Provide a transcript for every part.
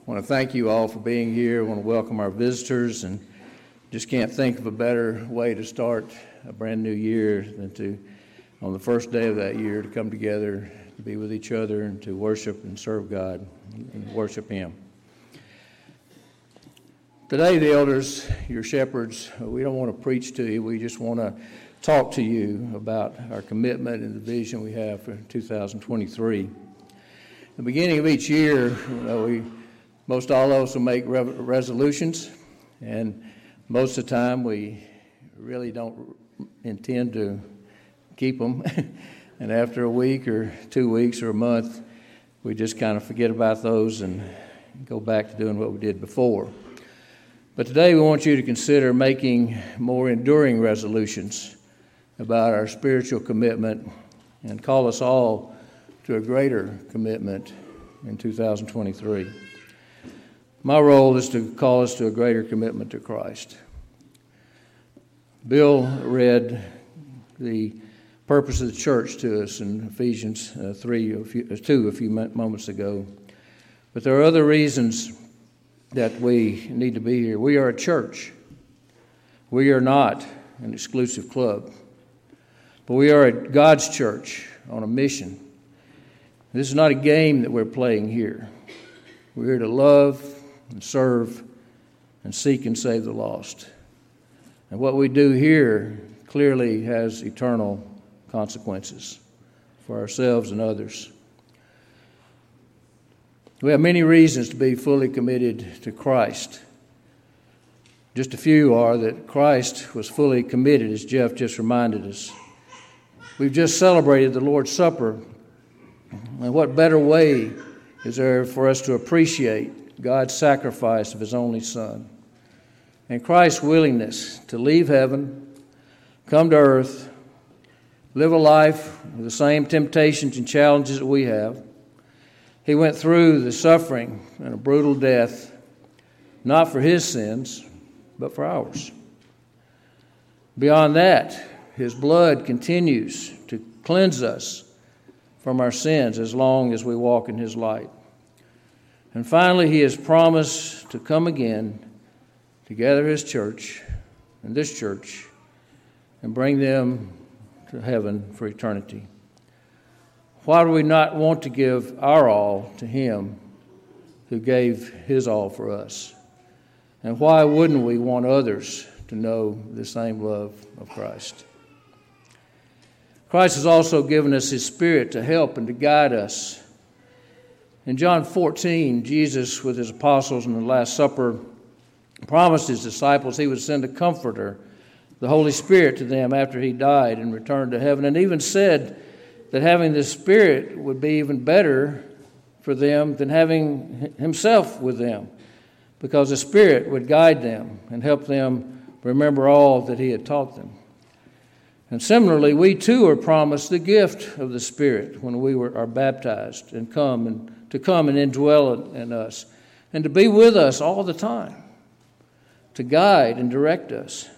I want to thank you all for being here. I want to welcome our visitors and just can't think of a better way to start a brand new year than to, on the first day of that year, to come together, to be with each other, and to worship and serve God and worship Him. Today, the elders, your shepherds, we don't want to preach to you. We just want to talk to you about our commitment and the vision we have for 2023. the beginning of each year, you know, we most all of us will make re- resolutions, and most of the time we really don't intend to keep them. and after a week or two weeks or a month, we just kind of forget about those and go back to doing what we did before. But today we want you to consider making more enduring resolutions about our spiritual commitment and call us all to a greater commitment in 2023. My role is to call us to a greater commitment to Christ. Bill read the purpose of the church to us in Ephesians uh, 3, a few, uh, 2 a few moments ago. But there are other reasons that we need to be here. We are a church. We are not an exclusive club. But we are God's church on a mission. This is not a game that we're playing here. We're here to love, and serve and seek and save the lost. And what we do here clearly has eternal consequences for ourselves and others. We have many reasons to be fully committed to Christ. Just a few are that Christ was fully committed, as Jeff just reminded us. We've just celebrated the Lord's Supper, and what better way is there for us to appreciate God's sacrifice of his only Son. And Christ's willingness to leave heaven, come to earth, live a life with the same temptations and challenges that we have. He went through the suffering and a brutal death, not for his sins, but for ours. Beyond that, his blood continues to cleanse us from our sins as long as we walk in his light. And finally, he has promised to come again to gather his church and this church and bring them to heaven for eternity. Why do we not want to give our all to him who gave his all for us? And why wouldn't we want others to know the same love of Christ? Christ has also given us his Spirit to help and to guide us in John 14, Jesus, with his apostles in the Last Supper, promised his disciples he would send a comforter, the Holy Spirit, to them after he died and returned to heaven, and even said that having the Spirit would be even better for them than having himself with them, because the Spirit would guide them and help them remember all that he had taught them. And similarly, we too are promised the gift of the Spirit when we were, are baptized and come and to come and indwell in us and to be with us all the time, to guide and direct us.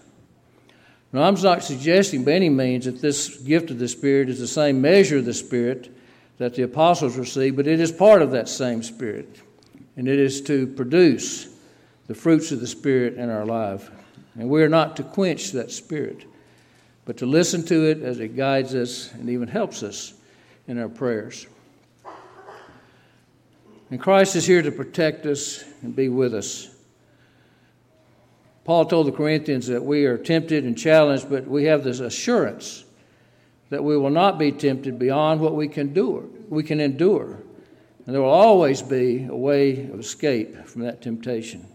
Now, I'm not suggesting by any means that this gift of the Spirit is the same measure of the Spirit that the apostles received, but it is part of that same Spirit. And it is to produce the fruits of the Spirit in our life. And we are not to quench that Spirit, but to listen to it as it guides us and even helps us in our prayers. And Christ is here to protect us and be with us. Paul told the Corinthians that we are tempted and challenged, but we have this assurance that we will not be tempted beyond what we can endure. We can endure. And there will always be a way of escape from that temptation.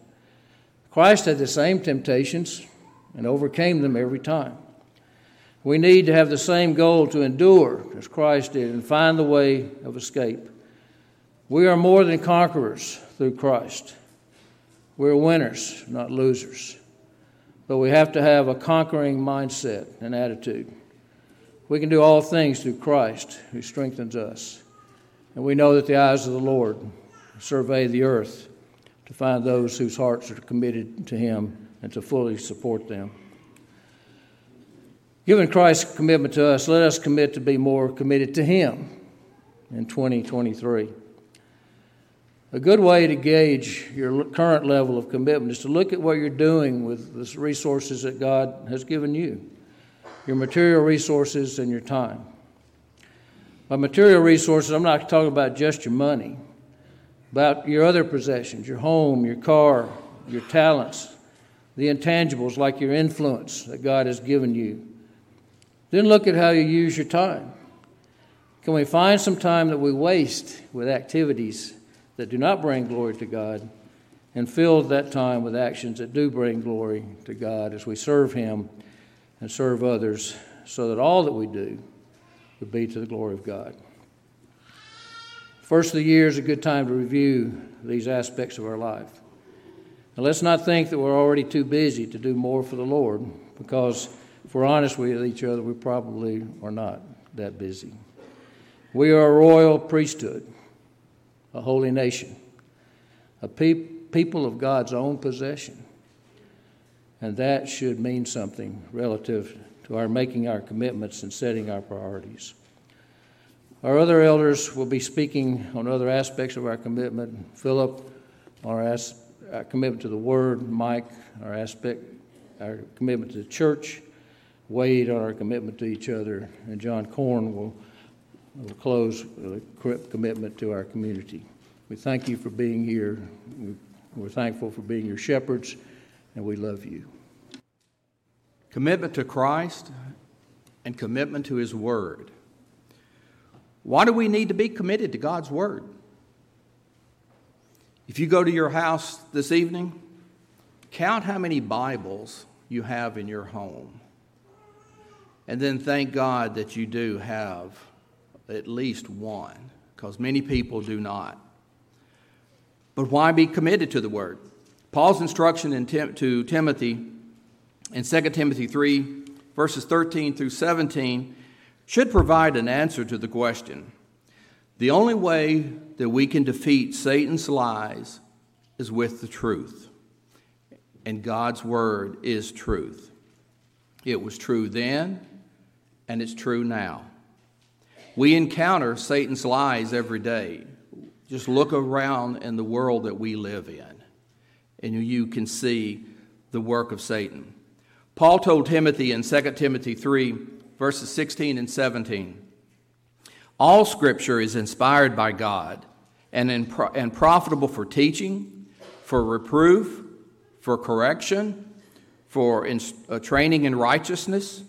Christ had the same temptations and overcame them every time. We need to have the same goal to endure as Christ did and find the way of escape. We are more than conquerors through Christ. We're winners, not losers. But we have to have a conquering mindset and attitude. We can do all things through Christ who strengthens us. And we know that the eyes of the Lord survey the earth to find those whose hearts are committed to Him and to fully support them. Given Christ's commitment to us, let us commit to be more committed to Him in 2023. A good way to gauge your current level of commitment is to look at what you're doing with the resources that God has given you your material resources and your time. By material resources, I'm not talking about just your money, about your other possessions, your home, your car, your talents, the intangibles like your influence that God has given you. Then look at how you use your time. Can we find some time that we waste with activities that do not bring glory to God and fill that time with actions that do bring glory to God as we serve Him and serve others so that all that we do would be to the glory of God? First of the year is a good time to review these aspects of our life. And let's not think that we're already too busy to do more for the Lord, because if we're honest with each other, we probably are not that busy. We are a royal priesthood, a holy nation, a pe- people of God's own possession. And that should mean something relative to our making our commitments and setting our priorities. Our other elders will be speaking on other aspects of our commitment. Philip, our, as- our commitment to the Word, Mike, our aspect, our commitment to the church, Wade on our commitment to each other, and John Corn will We'll close with a commitment to our community. We thank you for being here. We're thankful for being your shepherds, and we love you. Commitment to Christ and commitment to His Word. Why do we need to be committed to God's Word? If you go to your house this evening, count how many Bibles you have in your home. And then thank God that you do have at least one, because many people do not. But why be committed to the word? Paul's instruction in Tim- to Timothy in 2 Timothy 3, verses 13 through 17, should provide an answer to the question. The only way that we can defeat Satan's lies is with the truth. And God's word is truth. It was true then, and it's true now. We encounter Satan's lies every day. Just look around in the world that we live in, and you can see the work of Satan. Paul told Timothy in 2 Timothy 3, verses 16 and 17 All scripture is inspired by God and, in, and profitable for teaching, for reproof, for correction, for in, uh, training in righteousness,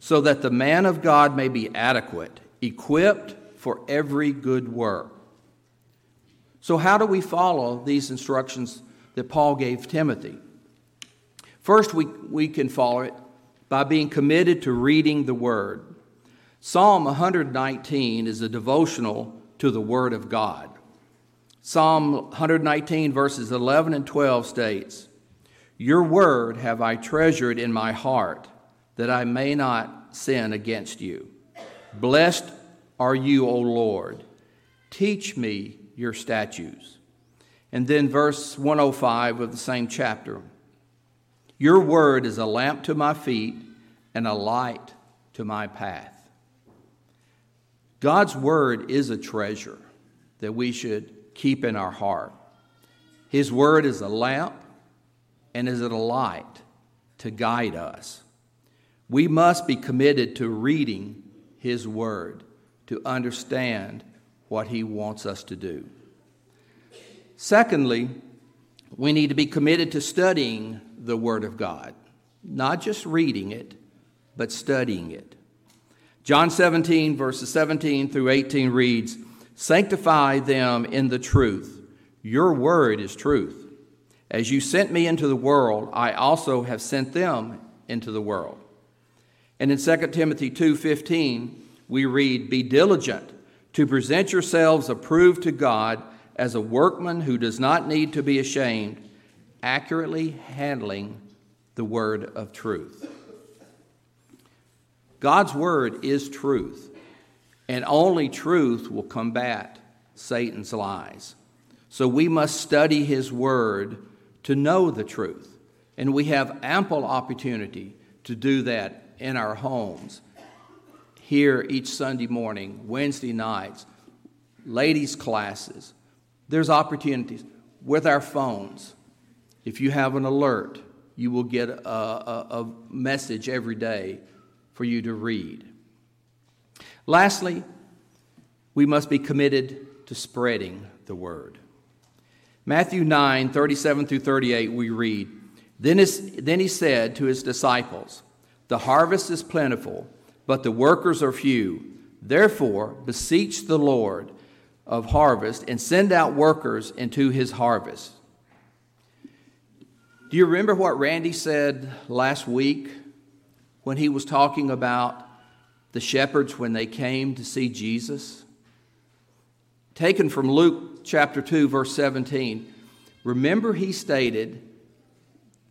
so that the man of God may be adequate equipped for every good work. So, how do we follow these instructions that Paul gave Timothy? First, we, we can follow it by being committed to reading the Word. Psalm 119 is a devotional to the Word of God. Psalm 119, verses 11 and 12 states, Your Word have I treasured in my heart, that I may not sin against you. Blessed are you, O Lord. Teach me your statutes. And then verse 105 of the same chapter Your word is a lamp to my feet and a light to my path. God's word is a treasure that we should keep in our heart. His word is a lamp and is it a light to guide us. We must be committed to reading his Word to understand what He wants us to do. Secondly, we need to be committed to studying the Word of God, not just reading it, but studying it. John 17, verses 17 through 18 reads Sanctify them in the truth. Your word is truth. As you sent me into the world, I also have sent them into the world. And in 2 Timothy 2:15, we read, "Be diligent to present yourselves approved to God as a workman who does not need to be ashamed, accurately handling the word of truth." God's word is truth, and only truth will combat Satan's lies. So we must study his word to know the truth, and we have ample opportunity to do that in our homes, here each Sunday morning, Wednesday nights, ladies' classes, There's opportunities with our phones. If you have an alert, you will get a, a, a message every day for you to read. Lastly, we must be committed to spreading the word. Matthew 9, 37 through 38, we read, then, then he said to his disciples, The harvest is plentiful, but the workers are few. Therefore, beseech the Lord of harvest and send out workers into his harvest. Do you remember what Randy said last week when he was talking about the shepherds when they came to see Jesus? Taken from Luke chapter 2, verse 17. Remember, he stated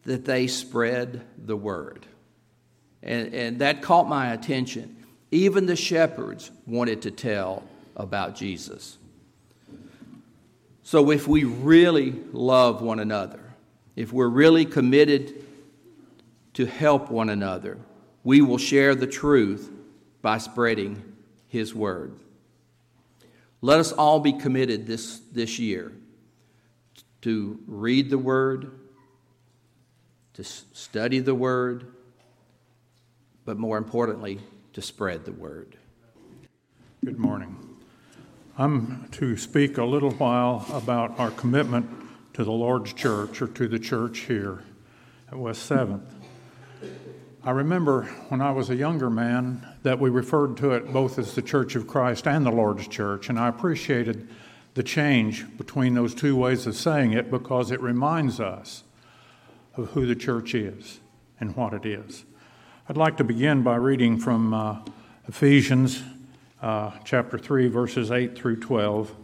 that they spread the word. And, and that caught my attention. Even the shepherds wanted to tell about Jesus. So, if we really love one another, if we're really committed to help one another, we will share the truth by spreading His word. Let us all be committed this, this year to read the word, to study the word, but more importantly, to spread the word. Good morning. I'm to speak a little while about our commitment to the Lord's church or to the church here at West 7th. I remember when I was a younger man that we referred to it both as the Church of Christ and the Lord's church, and I appreciated the change between those two ways of saying it because it reminds us of who the church is and what it is. I'd like to begin by reading from uh, Ephesians uh, chapter 3, verses 8 through 12.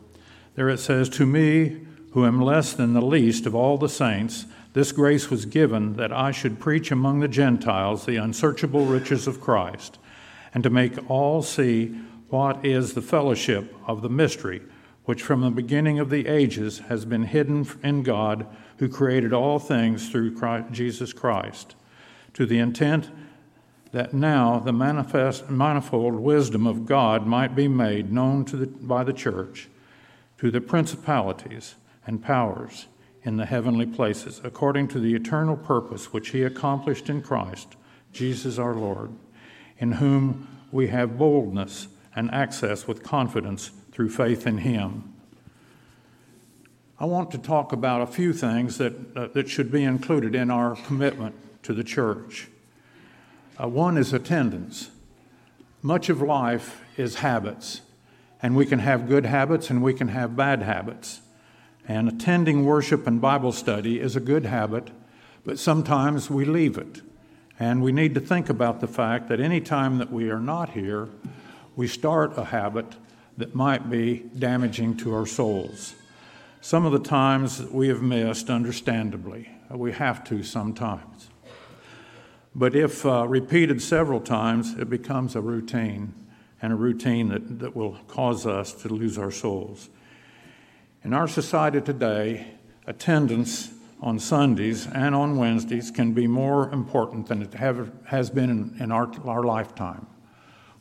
There it says, To me, who am less than the least of all the saints, this grace was given that I should preach among the Gentiles the unsearchable riches of Christ, and to make all see what is the fellowship of the mystery, which from the beginning of the ages has been hidden in God, who created all things through Christ, Jesus Christ, to the intent that now the manifest, manifold wisdom of God might be made known to the, by the church, to the principalities and powers in the heavenly places, according to the eternal purpose which He accomplished in Christ, Jesus our Lord, in whom we have boldness and access with confidence through faith in Him. I want to talk about a few things that, uh, that should be included in our commitment to the church. Uh, one is attendance. Much of life is habits, and we can have good habits and we can have bad habits. And attending worship and Bible study is a good habit, but sometimes we leave it. And we need to think about the fact that any time that we are not here, we start a habit that might be damaging to our souls. Some of the times that we have missed, understandably. We have to sometimes. But if uh, repeated several times, it becomes a routine, and a routine that, that will cause us to lose our souls. In our society today, attendance on Sundays and on Wednesdays can be more important than it have, has been in, in our, our lifetime.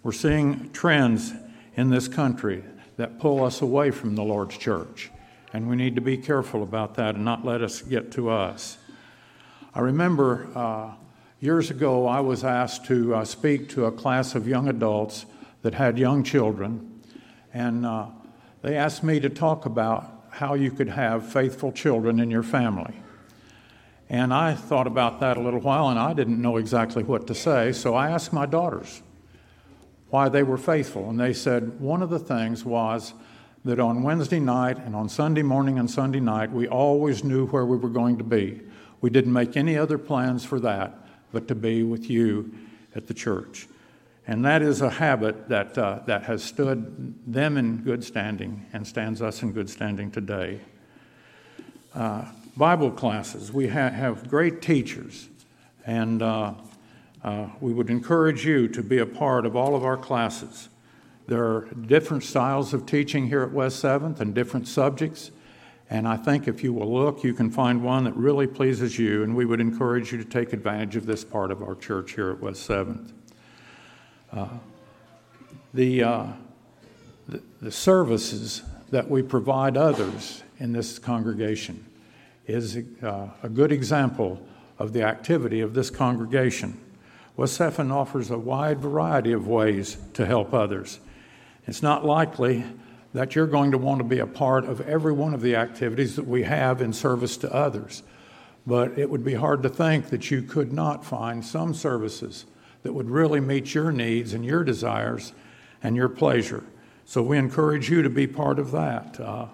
We're seeing trends in this country that pull us away from the Lord's church, and we need to be careful about that and not let us get to us. I remember uh, years ago I was asked to uh, speak to a class of young adults that had young children, and uh, they asked me to talk about how you could have faithful children in your family. And I thought about that a little while and I didn't know exactly what to say, so I asked my daughters why they were faithful. And they said one of the things was that on Wednesday night and on Sunday morning and Sunday night, we always knew where we were going to be. We didn't make any other plans for that but to be with you at the church. And that is a habit that, uh, that has stood them in good standing and stands us in good standing today. Uh, Bible classes, we ha- have great teachers, and uh, uh, we would encourage you to be a part of all of our classes. There are different styles of teaching here at West 7th and different subjects. And I think if you will look, you can find one that really pleases you, and we would encourage you to take advantage of this part of our church here at West 7th. Uh, the, uh, the, the services that we provide others in this congregation is uh, a good example of the activity of this congregation. West 7th offers a wide variety of ways to help others. It's not likely that you're going to want to be a part of every one of the activities that we have in service to others. But it would be hard to think that you could not find some services that would really meet your needs and your desires and your pleasure. So we encourage you to be part of that. Uh,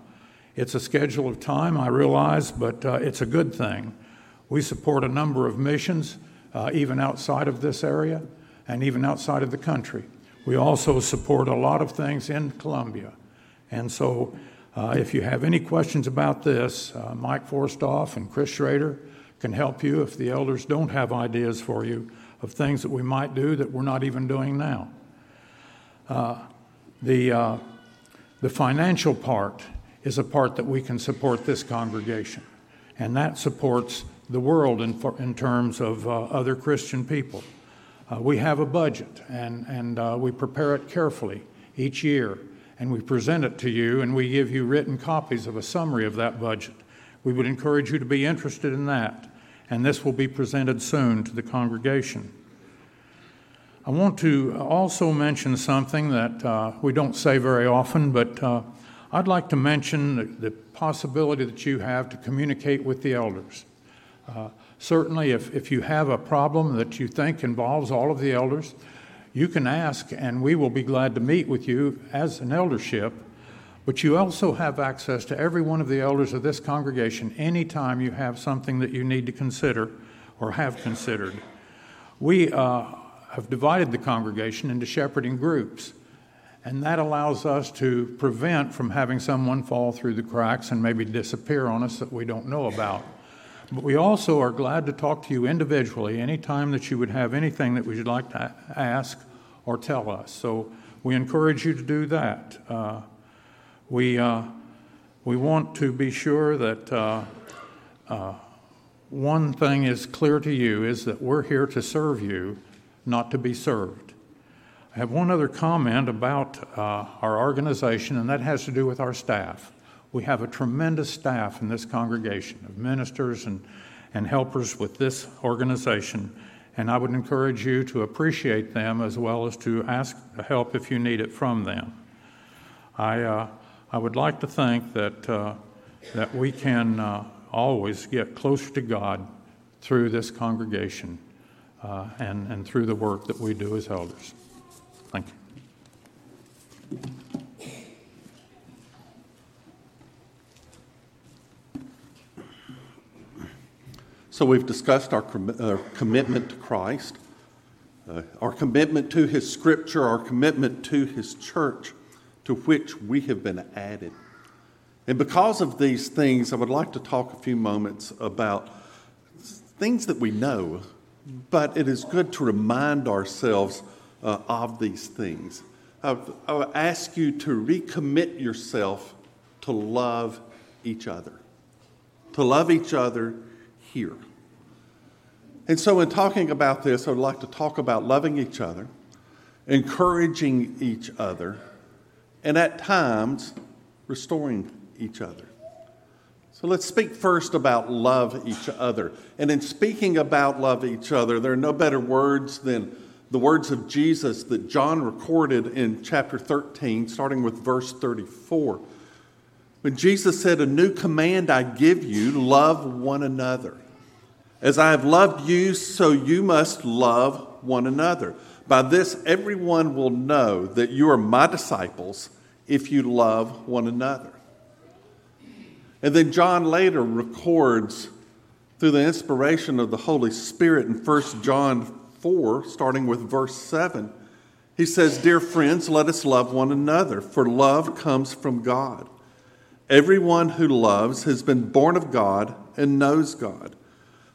it's a schedule of time, I realize, but uh, it's a good thing. We support a number of missions, uh, even outside of this area and even outside of the country. We also support a lot of things in Colombia. And so, uh, if you have any questions about this, uh, Mike Forstoff and Chris Schrader can help you if the elders don't have ideas for you of things that we might do that we're not even doing now. Uh, the, uh, the financial part is a part that we can support this congregation, and that supports the world in, in terms of uh, other Christian people. Uh, we have a budget, and, and we prepare it carefully each year, and we present it to you, and we give you written copies of a summary of that budget. We would encourage you to be interested in that, and this will be presented soon to the congregation. I want to also mention something that uh, we don't say very often, but uh, I'd like to mention the, the, possibility that you have to communicate with the elders. Uh, certainly, if, if you have a problem that you think involves all of the elders, you can ask, and we will be glad to meet with you as an eldership. But you also have access to every one of the elders of this congregation anytime you have something that you need to consider or have considered. We uh, have divided the congregation into shepherding groups. And that allows us to prevent from having someone fall through the cracks and maybe disappear on us that we don't know about. But we also are glad to talk to you individually anytime that you would have anything that we would like to ask or tell us. So we encourage you to do that. Uh, we, uh, we want to be sure that uh, uh one thing is clear to you is that we're here to serve you not to be served. I have one other comment about uh, our organization, and that has to do with our staff. We have a tremendous staff in this congregation of ministers and, and helpers with this organization, and I would encourage you to appreciate them as well as to ask help if you need it from them. I, uh, I would like to think that, uh, that we can uh, always get closer to God through this congregation uh, and, and through the work that we do as elders. Thank you. So we've discussed our com- uh, commitment to Christ, uh, our commitment to His Scripture, our commitment to His church, to which we have been added. And because of these things, I would like to talk a few moments about things that we know but it is good to remind ourselves uh, of these things. I, I would ask you to recommit yourself to love each other, to love each other here. And so, in talking about this, I would like to talk about loving each other, encouraging each other, and at times, restoring each other. So let's speak first about love each other. And in speaking about love each other, there are no better words than the words of Jesus that John recorded in chapter 13, starting with verse 34. When Jesus said, A new command I give you, love one another. As I have loved you, so you must love one another. By this, everyone will know that you are my disciples if you love one another. And then John later records through the inspiration of the Holy Spirit in 1 John 4, starting with verse 7. He says, Dear friends, let us love one another, for love comes from God. Everyone who loves has been born of God and knows God.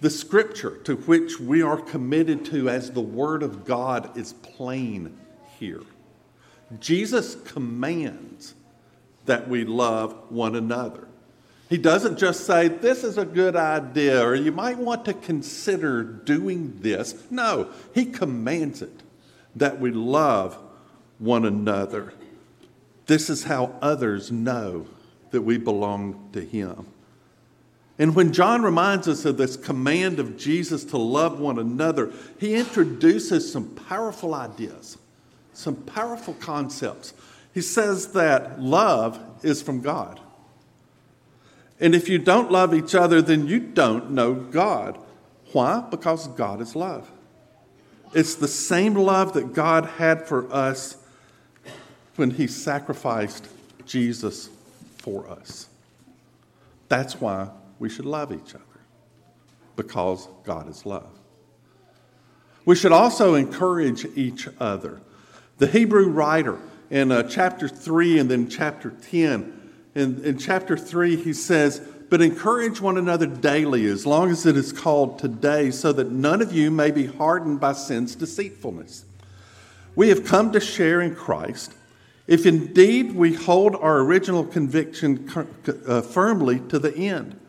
The scripture to which we are committed to as the Word of God is plain here. Jesus commands that we love one another. He doesn't just say, This is a good idea, or you might want to consider doing this. No, He commands it that we love one another. This is how others know that we belong to Him. And when John reminds us of this command of Jesus to love one another, he introduces some powerful ideas, some powerful concepts. He says that love is from God. And if you don't love each other, then you don't know God. Why? Because God is love. It's the same love that God had for us when he sacrificed Jesus for us. That's why we should love each other, because God is love. We should also encourage each other. The Hebrew writer in uh, chapter 3 and then chapter 10, in, in chapter 3, he says, But encourage one another daily, as long as it is called today, so that none of you may be hardened by sin's deceitfulness. We have come to share in Christ if indeed we hold our original conviction uh, firmly to the end.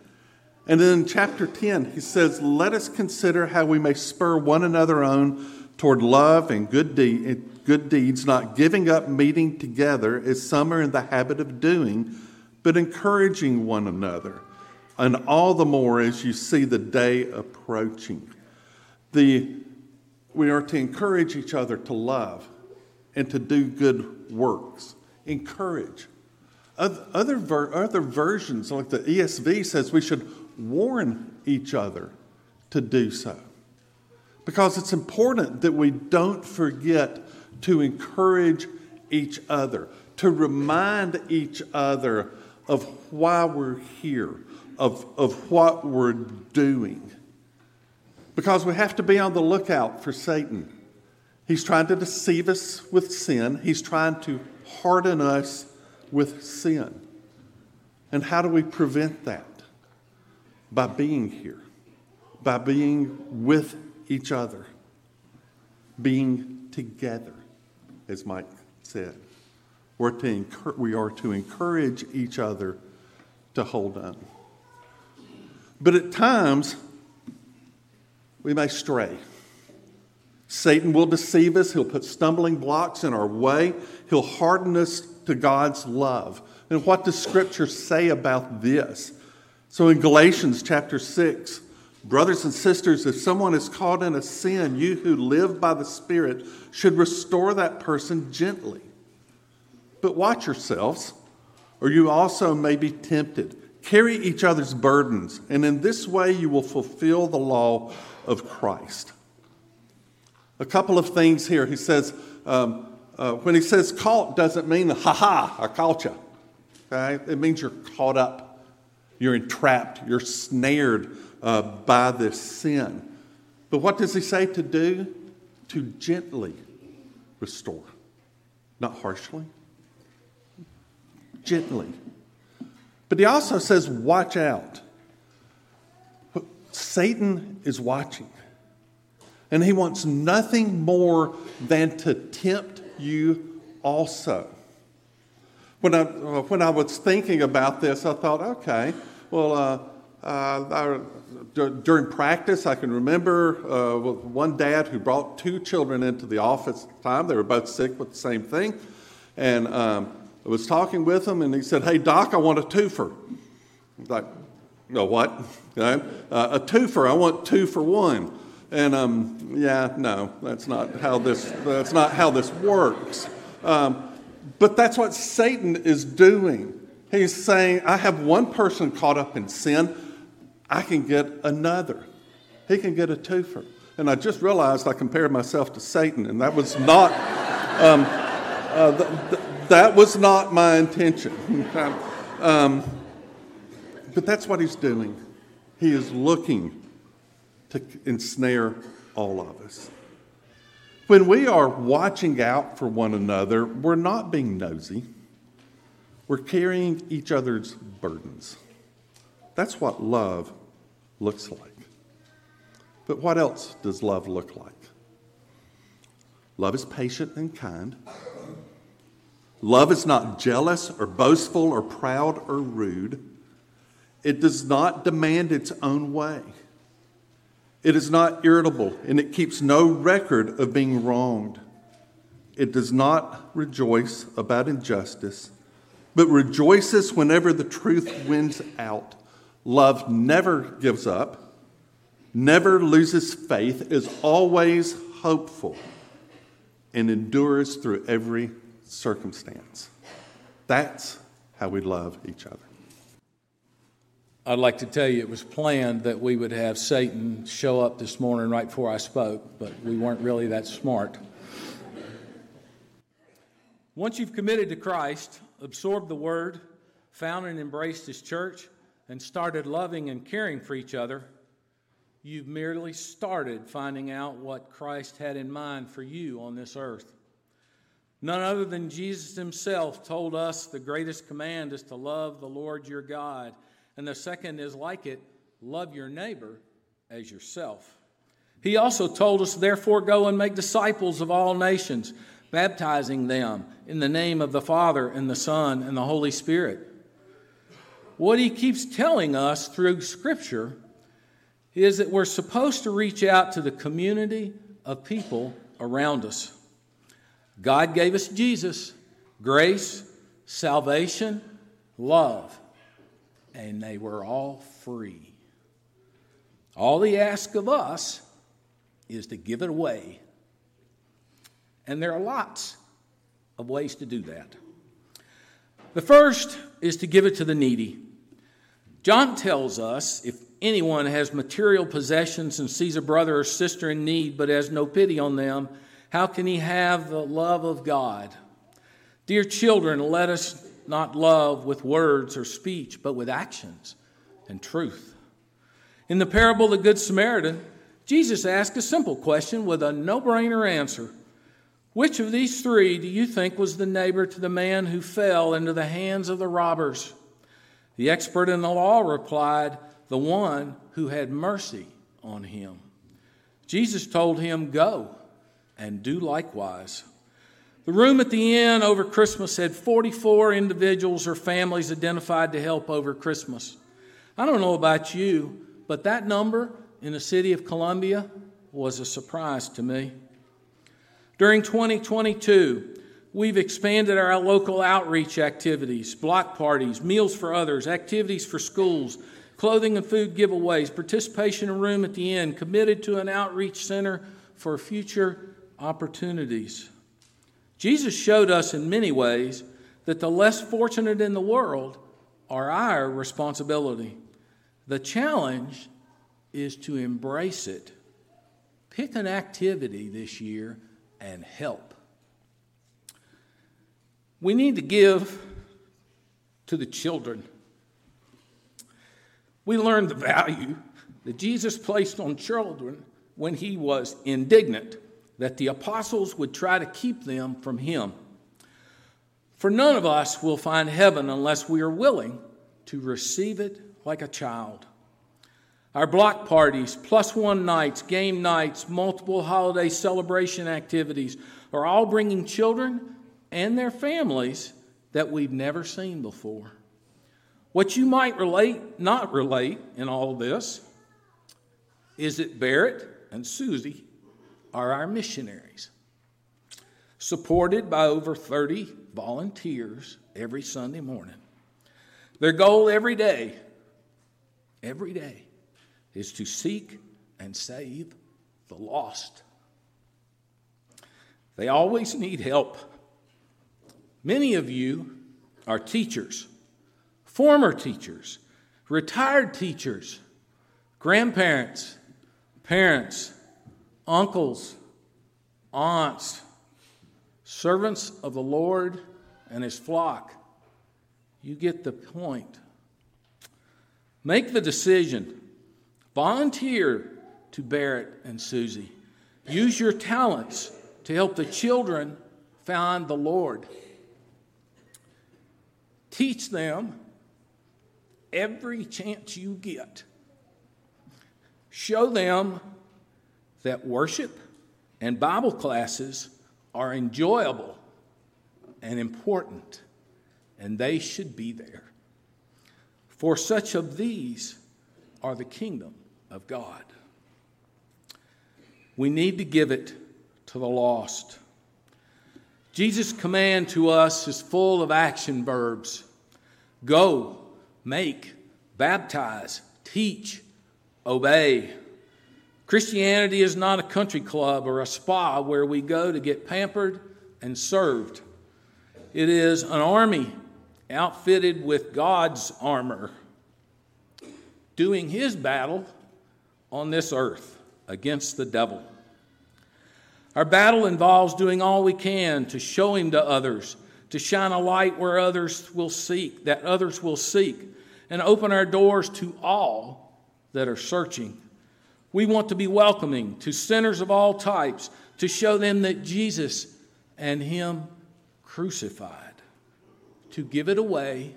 And then in chapter 10, he says, Let us consider how we may spur one another on toward love and good, de- good deeds, not giving up meeting together as some are in the habit of doing, but encouraging one another. And all the more as you see the day approaching. The, we are to encourage each other to love and to do good works. Encourage. Other, ver- other versions, like the ESV, says we should warn each other to do so. Because it's important that we don't forget to encourage each other, to remind each other of why we're here, of, of what we're doing. Because we have to be on the lookout for Satan. He's trying to deceive us with sin, he's trying to harden us with sin. And how do we prevent that? By being here, by being with each other, being together, as Mike said. We're to we are to encourage each other to hold on. But at times, we may stray. Satan will deceive us. He'll put stumbling blocks in our way. He'll harden us to God's love. And what does Scripture say about this? So in Galatians chapter 6, brothers and sisters, if someone is caught in a sin, you who live by the Spirit should restore that person gently. But watch yourselves, or you also may be tempted. Carry each other's burdens, and in this way you will fulfill the law of Christ. A couple of things here. He says, um, uh, when he says caught, doesn't mean, ha ha, I caught you. Okay? It means you're caught up, you're entrapped, you're snared uh, by this sin. But what does he say to do? To gently restore, not harshly, gently. But he also says, watch out. Satan is watching. And he wants nothing more than to tempt you also. When I, uh, when I was thinking about this, I thought, okay, well, uh, uh, during practice, I can remember uh, one dad who brought two children into the office at the time. They were both sick with the same thing. And um, I was talking with him, and he said, Hey, Doc, I want a twofer. I was like, no, what? Okay. Uh, a twofer, I want two for one. And um, yeah, no, that's not how this, that's not how this works. Um, but that's what Satan is doing. He's saying, I have one person caught up in sin, I can get another. He can get a twofer. And I just realized I compared myself to Satan, and that was not, um, uh, th- th- that was not my intention. um, but that's what he's doing. He is looking to ensnare all of us. When we are watching out for one another, we're not being nosy. We're carrying each other's burdens. That's what love looks like. But what else does love look like? Love is patient and kind. Love is not jealous or boastful or proud or rude. It does not demand its own way. It is not irritable and it keeps no record of being wronged. It does not rejoice about injustice, but rejoices whenever the truth wins out. Love never gives up, never loses faith, is always hopeful, and endures through every circumstance. That's how we love each other. I'd like to tell you it was planned that we would have Satan show up this morning right before I spoke, but we weren't really that smart. Once you've committed to Christ, absorbed the Word, found and embraced His church, and started loving and caring for each other, you've merely started finding out what Christ had in mind for you on this earth. None other than Jesus Himself told us the greatest command is to love the Lord your God and the second is like it love your neighbor as yourself. He also told us, therefore, go and make disciples of all nations, baptizing them in the name of the Father and the Son and the Holy Spirit. What he keeps telling us through Scripture is that we're supposed to reach out to the community of people around us. God gave us Jesus, grace, salvation, love and they were all free. All he asks of us is to give it away. And there are lots of ways to do that. The first is to give it to the needy. John tells us if anyone has material possessions and sees a brother or sister in need but has no pity on them, how can he have the love of God? Dear children, let us not love with words or speech, but with actions and truth. In the parable of the Good Samaritan, Jesus asked a simple question with a no brainer answer Which of these three do you think was the neighbor to the man who fell into the hands of the robbers? The expert in the law replied, The one who had mercy on him. Jesus told him, Go and do likewise. The room at the inn over Christmas had 44 individuals or families identified to help over Christmas. I don't know about you, but that number in the city of Columbia was a surprise to me. During 2022, we've expanded our local outreach activities, block parties, meals for others, activities for schools, clothing and food giveaways, participation in room at the inn, committed to an outreach center for future opportunities. Jesus showed us in many ways that the less fortunate in the world are our responsibility. The challenge is to embrace it. Pick an activity this year and help. We need to give to the children. We learned the value that Jesus placed on children when he was indignant that the apostles would try to keep them from him. For none of us will find heaven unless we are willing to receive it like a child. Our block parties, plus one nights, game nights, multiple holiday celebration activities are all bringing children and their families that we've never seen before. What you might relate, not relate in all this, is that Barrett and Susie are our missionaries, supported by over 30 volunteers every Sunday morning. Their goal every day, every day, is to seek and save the lost. They always need help. Many of you are teachers, former teachers, retired teachers, grandparents, parents, uncles, aunts, servants of the Lord and his flock. You get the point. Make the decision. Volunteer to Barrett and Susie. Use your talents to help the children find the Lord. Teach them every chance you get. Show them that worship and Bible classes are enjoyable and important, and they should be there. For such of these are the kingdom of God. We need to give it to the lost. Jesus' command to us is full of action verbs go, make, baptize, teach, obey. Christianity is not a country club or a spa where we go to get pampered and served. It is an army outfitted with God's armor, doing his battle on this earth against the devil. Our battle involves doing all we can to show him to others, to shine a light where others will seek, that others will seek, and open our doors to all that are searching. We want to be welcoming to sinners of all types, to show them that Jesus and Him crucified, to give it away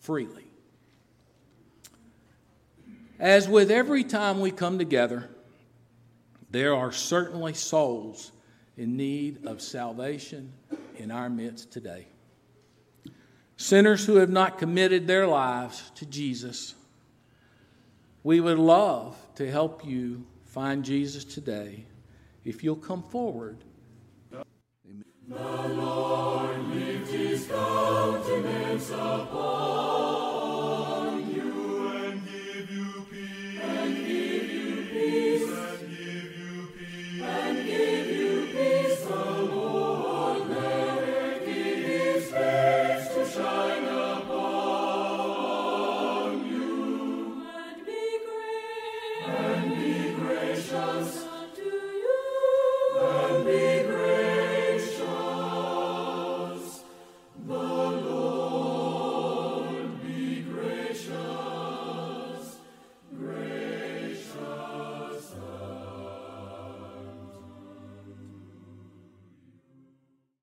freely. As with every time we come together, there are certainly souls in need of salvation in our midst today. Sinners who have not committed their lives to Jesus. We would love to help you find Jesus today if you'll come forward. The Lord his countenance upon